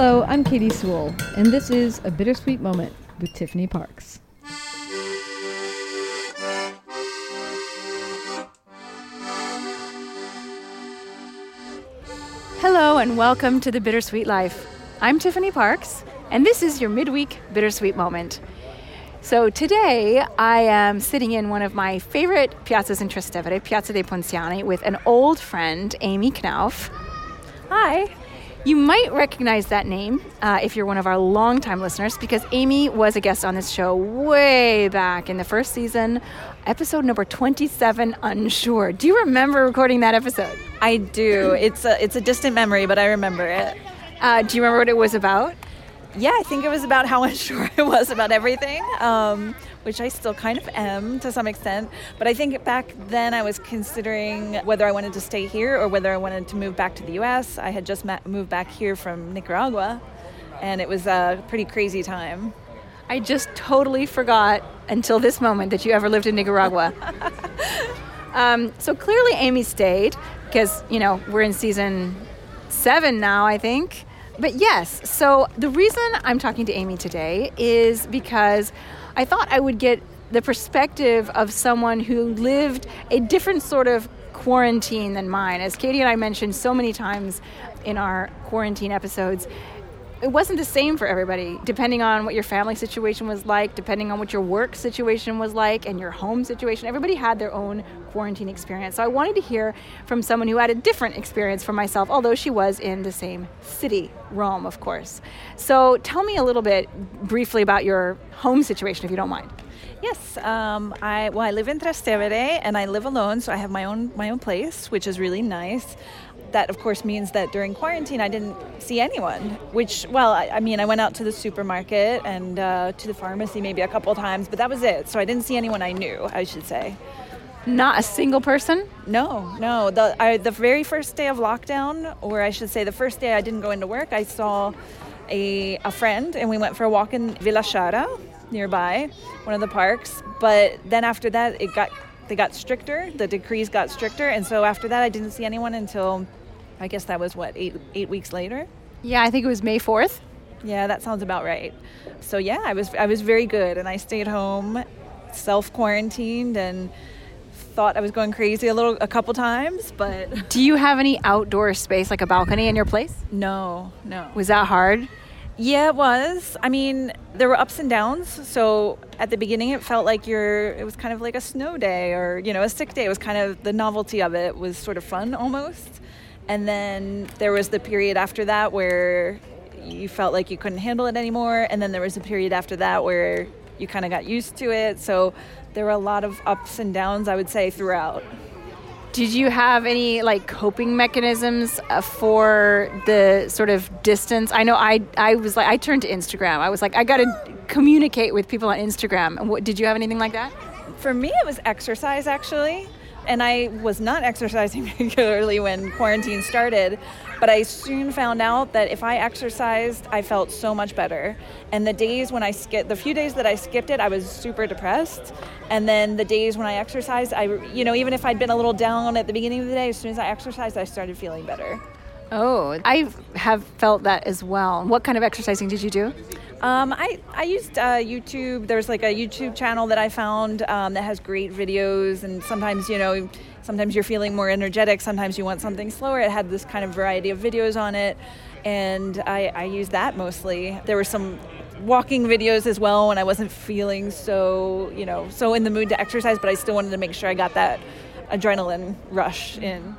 Hello, I'm Katy Sewall, and this is A Bittersweet Moment with Tiffany Parks. Hello, and welcome to The Bittersweet Life. I'm Tiffany Parks, and this is your midweek Bittersweet Moment. So today I am sitting in one of my favorite piazzas in Trastevere, Piazza dei Ponziani, with an old friend, Amy Knauff. Hi. You might recognize that name uh, if you're one of our longtime listeners because Amy was a guest on this show way back in the first season, episode number 27, Unsure. Do you remember recording that episode? I do. It's a, it's a distant memory, but I remember it. Uh, do you remember what it was about? Yeah, I think it was about how unsure I was about everything, um, which I still kind of am to some extent. But I think back then I was considering whether I wanted to stay here or whether I wanted to move back to the US. I had just moved back here from Nicaragua, and it was a pretty crazy time. I just totally forgot until this moment that you ever lived in Nicaragua. um, so clearly, Amy stayed because, you know, we're in season seven now, I think. But yes, so the reason I'm talking to Amy today is because I thought I would get the perspective of someone who lived a different sort of quarantine than mine. As Katy and I mentioned so many times in our quarantine episodes, it wasn't the same for everybody, depending on what your family situation was like, depending on what your work situation was like, and your home situation. Everybody had their own quarantine experience. So I wanted to hear from someone who had a different experience from myself, although she was in the same city, Rome, of course. So tell me a little bit briefly about your home situation, if you don't mind. Yes, um, I well, I live in Trastevere and I live alone, so I have my own my own place, which is really nice that of course means that during quarantine I didn't see anyone. Which, well, I, I mean, I went out to the supermarket and uh, to the pharmacy maybe a couple times, but that was it. So I didn't see anyone I knew. I should say. Not a single person? No, no. The I, the very first day of lockdown, or I should say, the first day I didn't go into work, I saw a a friend, and we went for a walk in Villa Sciarra nearby, one of the parks. But then after that, it got they got stricter. The decrees got stricter, and so after that, I didn't see anyone until I guess that was what eight eight weeks later. Yeah, I think it was May fourth. Yeah, that sounds about right. So yeah, I was I was very good, and I stayed home, self quarantined, and thought I was going crazy a little a couple times. But do you have any outdoor space like a balcony in your place? No, no. Was that hard? Yeah, it was. I mean, there were ups and downs. So at the beginning, it felt like you're. It was kind of like a snow day, or you know, a sick day. It was kind of the novelty of it was sort of fun almost. And then there was the period after that where you felt like you couldn't handle it anymore. And then there was a period after that where you kind of got used to it. So there were a lot of ups and downs, I would say, throughout. Did you have any like coping mechanisms uh, for the sort of distance? I know I I was like I turned to Instagram. I was like I got to communicate with people on Instagram. What, did you have anything like that? For me, it was exercise actually and I was not exercising regularly when quarantine started, but I soon found out that if I exercised, I felt so much better. And the days when I skipped, the few days that I skipped it, I was super depressed. And then the days when I exercised, I, you know, even if I'd been a little down at the beginning of the day, as soon as I exercised, I started feeling better. Oh, I have felt that as well. What kind of exercising did you do? Um, I, I used uh, YouTube. There's like a YouTube channel that I found um, that has great videos, and sometimes, you know, sometimes you're feeling more energetic, sometimes you want something slower. It had this kind of variety of videos on it, and I, I used that mostly. There were some walking videos as well when I wasn't feeling so, you know, so in the mood to exercise, but I still wanted to make sure I got that adrenaline rush in.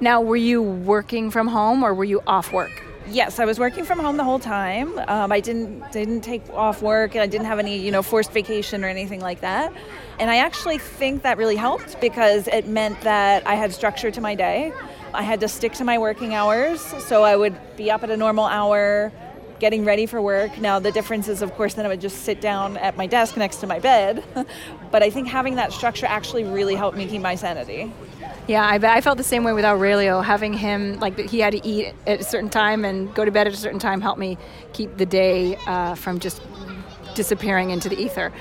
Now, were you working from home or were you off work? Yes, I was working from home the whole time. Um, I didn't didn't take off work, and I didn't have any you know forced vacation or anything like that. And I actually think that really helped because it meant that I had structure to my day. I had to stick to my working hours, so I would be up at a normal hour, getting ready for work. Now the difference is, of course, then I would just sit down at my desk next to my bed. but I think having that structure actually really helped me keep my sanity. Yeah, I, I felt the same way with Aurelio. Having him, like, he had to eat at a certain time and go to bed at a certain time helped me keep the day uh, from just disappearing into the ether.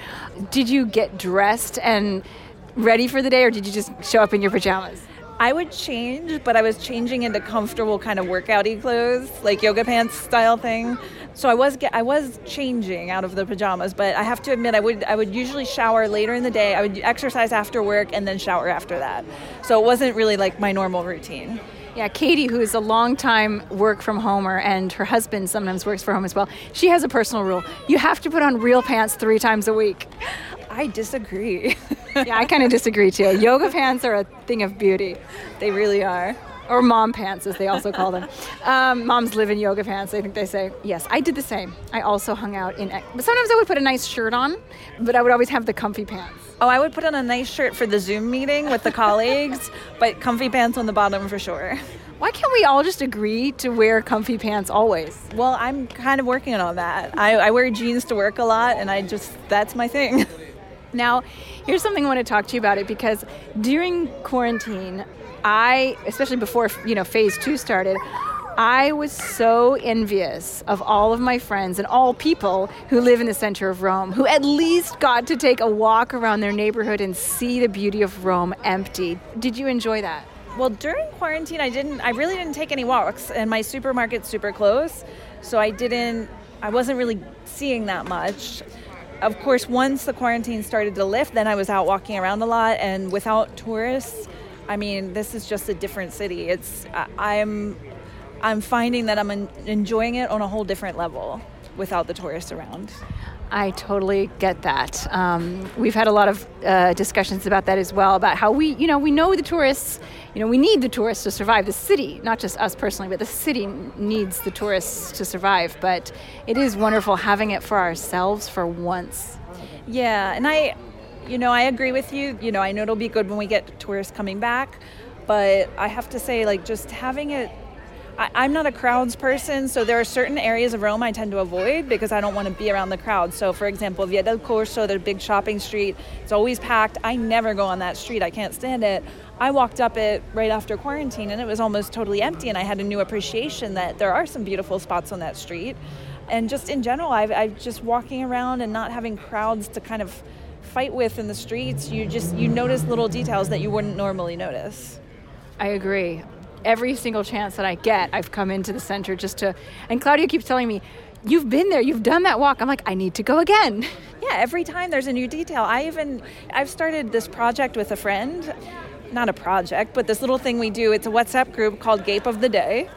Did you get dressed and ready for the day, or did you just show up in your pajamas? I would change, but I was changing into comfortable kind of workouty clothes, like yoga pants style thing. So I was I was changing out of the pajamas, but I have to admit I would I would usually shower later in the day. I would exercise after work and then shower after that. So it wasn't really like my normal routine. Yeah, Katy, who is a long-time work from homer, and her husband sometimes works from home as well. She has a personal rule: you have to put on real pants three times a week. I disagree. yeah, I kind of disagree too. Yoga pants are a thing of beauty. They really are. Or mom pants, as they also call them. Um, moms live in yoga pants, I think they say. Yes, I did the same. I also hung out in. But sometimes I would put a nice shirt on, but I would always have the comfy pants. Oh, I would put on a nice shirt for the Zoom meeting with the colleagues, but comfy pants on the bottom for sure. Why can't we all just agree to wear comfy pants always? Well, I'm kind of working on all that. I, I wear jeans to work a lot, and I just, that's my thing. Now, here's something I want to talk to you about it because during quarantine, I, especially before you know phase two started, I was so envious of all of my friends and all people who live in the center of Rome, who at least got to take a walk around their neighborhood and see the beauty of Rome empty. Did you enjoy that? Well, during quarantine, I didn't. I really didn't take any walks, and my supermarket's super close, so I didn't. I wasn't really seeing that much of course, once the quarantine started to lift, then I was out walking around a lot, and without tourists, I mean, this is just a different city. It's I'm I'm finding that I'm enjoying it on a whole different level without the tourists around. I totally get that. Um, we've had a lot of uh, discussions about that as well, about how we, you know, we know the tourists, you know, we need the tourists to survive. The city, not just us personally, but the city needs the tourists to survive. But it is wonderful having it for ourselves for once. Yeah, and I, you know, I agree with you. You know, I know it'll be good when we get tourists coming back, but I have to say, like, just having it I, am not a crowds person, so there are certain areas of Rome I tend to avoid because I don't want to be around the crowd. So, for example, Via del Corso, the big shopping street, it's always packed. I never go on that street, I can't stand it. I walked up it right after quarantine and it was almost totally empty, and I had a new appreciation that there are some beautiful spots on that street. And just in general, I've, I've just walking around and not having crowds to kind of fight with in the streets, you just you notice little details that you wouldn't normally notice. I agree every single chance that I get, I've come into the center just to. And Claudio keeps telling me, You've been there, you've done that walk. I'm like, I need to go again. Yeah, every time there's a new detail. I even, I've started this project with a friend. Not a project, but this little thing we do. It's a WhatsApp group called Gape of the Day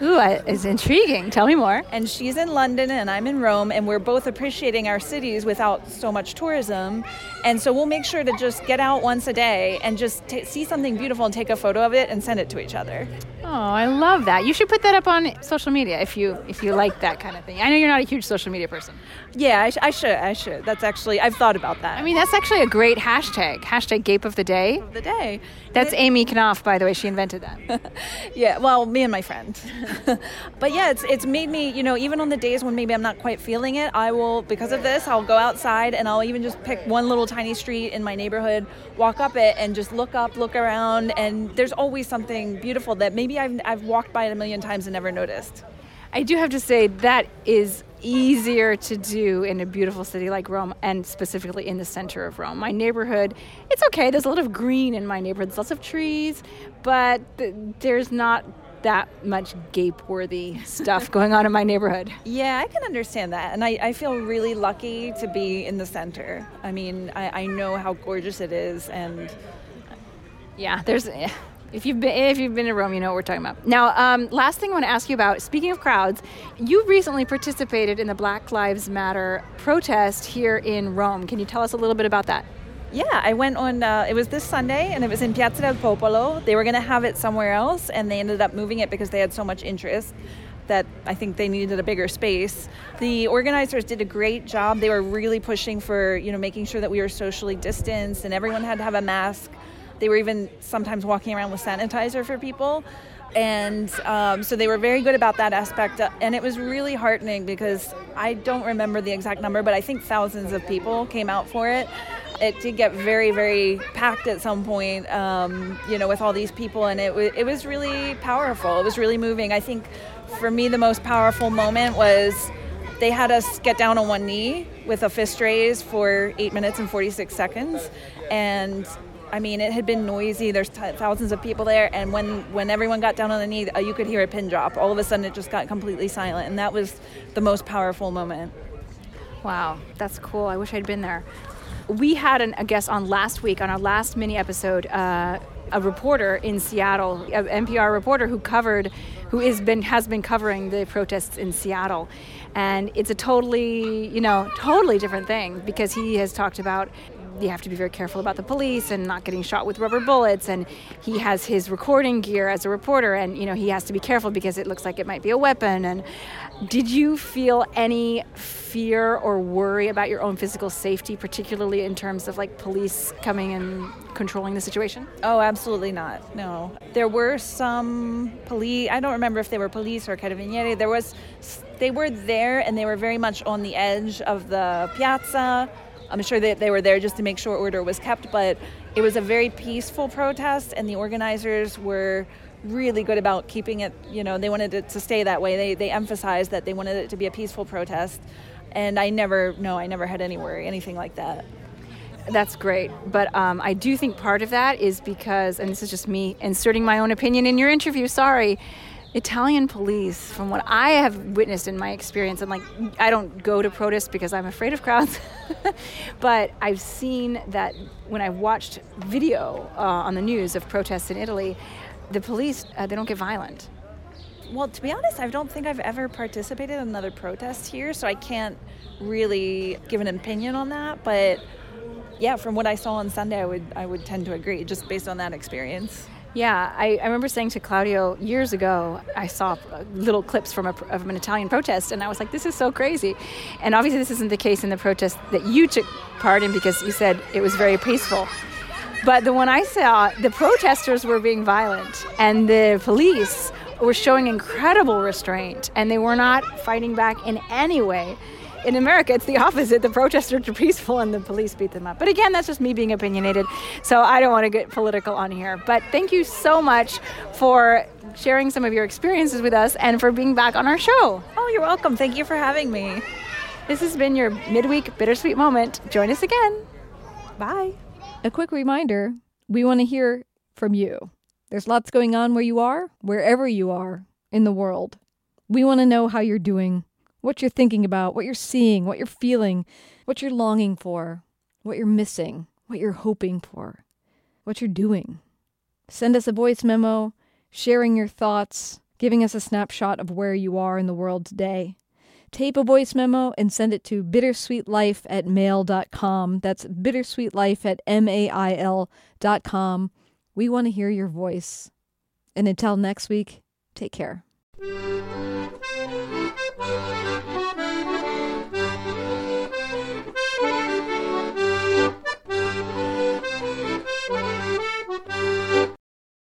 Ooh, it's intriguing. Tell me more. And she's in London and I'm in Rome, and we're both appreciating our cities without so much tourism. And so we'll make sure to just get out once a day and just t- see something beautiful and take a photo of it and send it to each other. Oh, I love that. You should put that up on social media if you if you like that kind of thing. I know you're not a huge social media person. Yeah, I, sh- I should. I should. That's actually I've thought about that. I mean, that's actually a great hashtag. Hashtag Gape of the Day. Of the day. That's it, Amy Knauff, by the way. She invented that. yeah. Well, me and my friend. but yeah, it's it's made me. You know, even on the days when maybe I'm not quite feeling it, I will because of this. I'll go outside and I'll even just pick one little tiny street in my neighborhood, walk up it, and just look up, look around, and there's always something beautiful that maybe I've, I've walked by it a million times and never noticed. I do have to say that is easier to do in a beautiful city like Rome and specifically in the center of Rome. My neighborhood, it's okay. There's a lot of green in my neighborhood. There's lots of trees, but th- there's not that much gape worthy stuff going on in my neighborhood. Yeah, I can understand that. And I, I feel really lucky to be in the center. I mean, I, I know how gorgeous it is and yeah, there's if you've been if you've been to Rome, you know what we're talking about. Now, um, last thing I want to ask you about. Speaking of crowds, you recently participated in the Black Lives Matter protest here in Rome. Can you tell us a little bit about that? Yeah, I went on. Uh, it was this Sunday, and it was in Piazza del Popolo. They were going to have it somewhere else, and they ended up moving it because they had so much interest that I think they needed a bigger space. The organizers did a great job. They were really pushing for, you know, making sure that we were socially distanced and everyone had to have a mask. They were even sometimes walking around with sanitizer for people. And um, so they were very good about that aspect. And it was really heartening because I don't remember the exact number, but I think thousands of people came out for it. It did get very, very packed at some point, um, you know, with all these people. And it, w- it was really powerful. It was really moving. I think for me, the most powerful moment was they had us get down on one knee with a fist raise for eight minutes and 46 seconds. And I mean, it had been noisy. There's t- thousands of people there, and when when everyone got down on the knee, uh, you could hear a pin drop. All of a sudden, it just got completely silent, and that was the most powerful moment. Wow, that's cool. I wish I'd been there. We had an, a guest on last week on our last mini episode. Uh, a reporter in Seattle, an NPR reporter who covered, who is been has been covering the protests in Seattle, and it's a totally, you know, totally different thing because he has talked about you have to be very careful about the police and not getting shot with rubber bullets. And he has his recording gear as a reporter and you know he has to be careful because it looks like it might be a weapon. And did you feel any fear or worry about your own physical safety particularly in terms of like police coming and controlling the situation? Oh absolutely not. No. There were some police i don't remember if they were police or carabinieri. There was they were there and they were very much on the edge of the piazza I'm sure that they were there just to make sure order was kept, but it was a very peaceful protest, and the organizers were really good about keeping it, you know, they wanted it to stay that way. They, they emphasized that they wanted it to be a peaceful protest. And I never, no, I never had any worry, anything like that. That's great. But um, I do think part of that is because, and this is just me inserting my own opinion in your interview, sorry Italian police, from what I have witnessed in my experience, and like I don't go to protests because I'm afraid of crowds, but I've seen that when I watched video uh, on the news of protests in Italy, the police uh, they don't get violent. Well, to be honest, I don't think I've ever participated in another protest here, so I can't really give an opinion on that. But yeah, from what I saw on Sunday, I would I would tend to agree, just based on that experience. Yeah, I, I, remember saying to Claudio years ago, I saw little clips from a, of an Italian protest, and I was like, this is so crazy. And obviously, this isn't the case in the protest that you took part in because you said it was very peaceful. But the one I saw, the protesters were being violent, and the police were showing incredible restraint, and they were not fighting back in any way in America, it's the opposite. The protesters are peaceful and the police beat them up. But again, that's just me being opinionated. So I don't want to get political on here. But thank you so much for sharing some of your experiences with us and for being back on our show. Oh, you're welcome. Thank you for having me. This has been your midweek bittersweet moment. Join us again. Bye. A quick reminder we want to hear from you. There's lots going on where you are, wherever you are in the world. We want to know how you're doing what you're thinking about, what you're seeing, what you're feeling, what you're longing for, what you're missing, what you're hoping for, what you're doing. Send us a voice memo, sharing your thoughts, giving us a snapshot of where you are in the world today. Tape a voice memo and send it to bittersweetlife at mail.com. That's bittersweetlife at mail.com. We want to hear your voice. And until next week, take care. Thank you.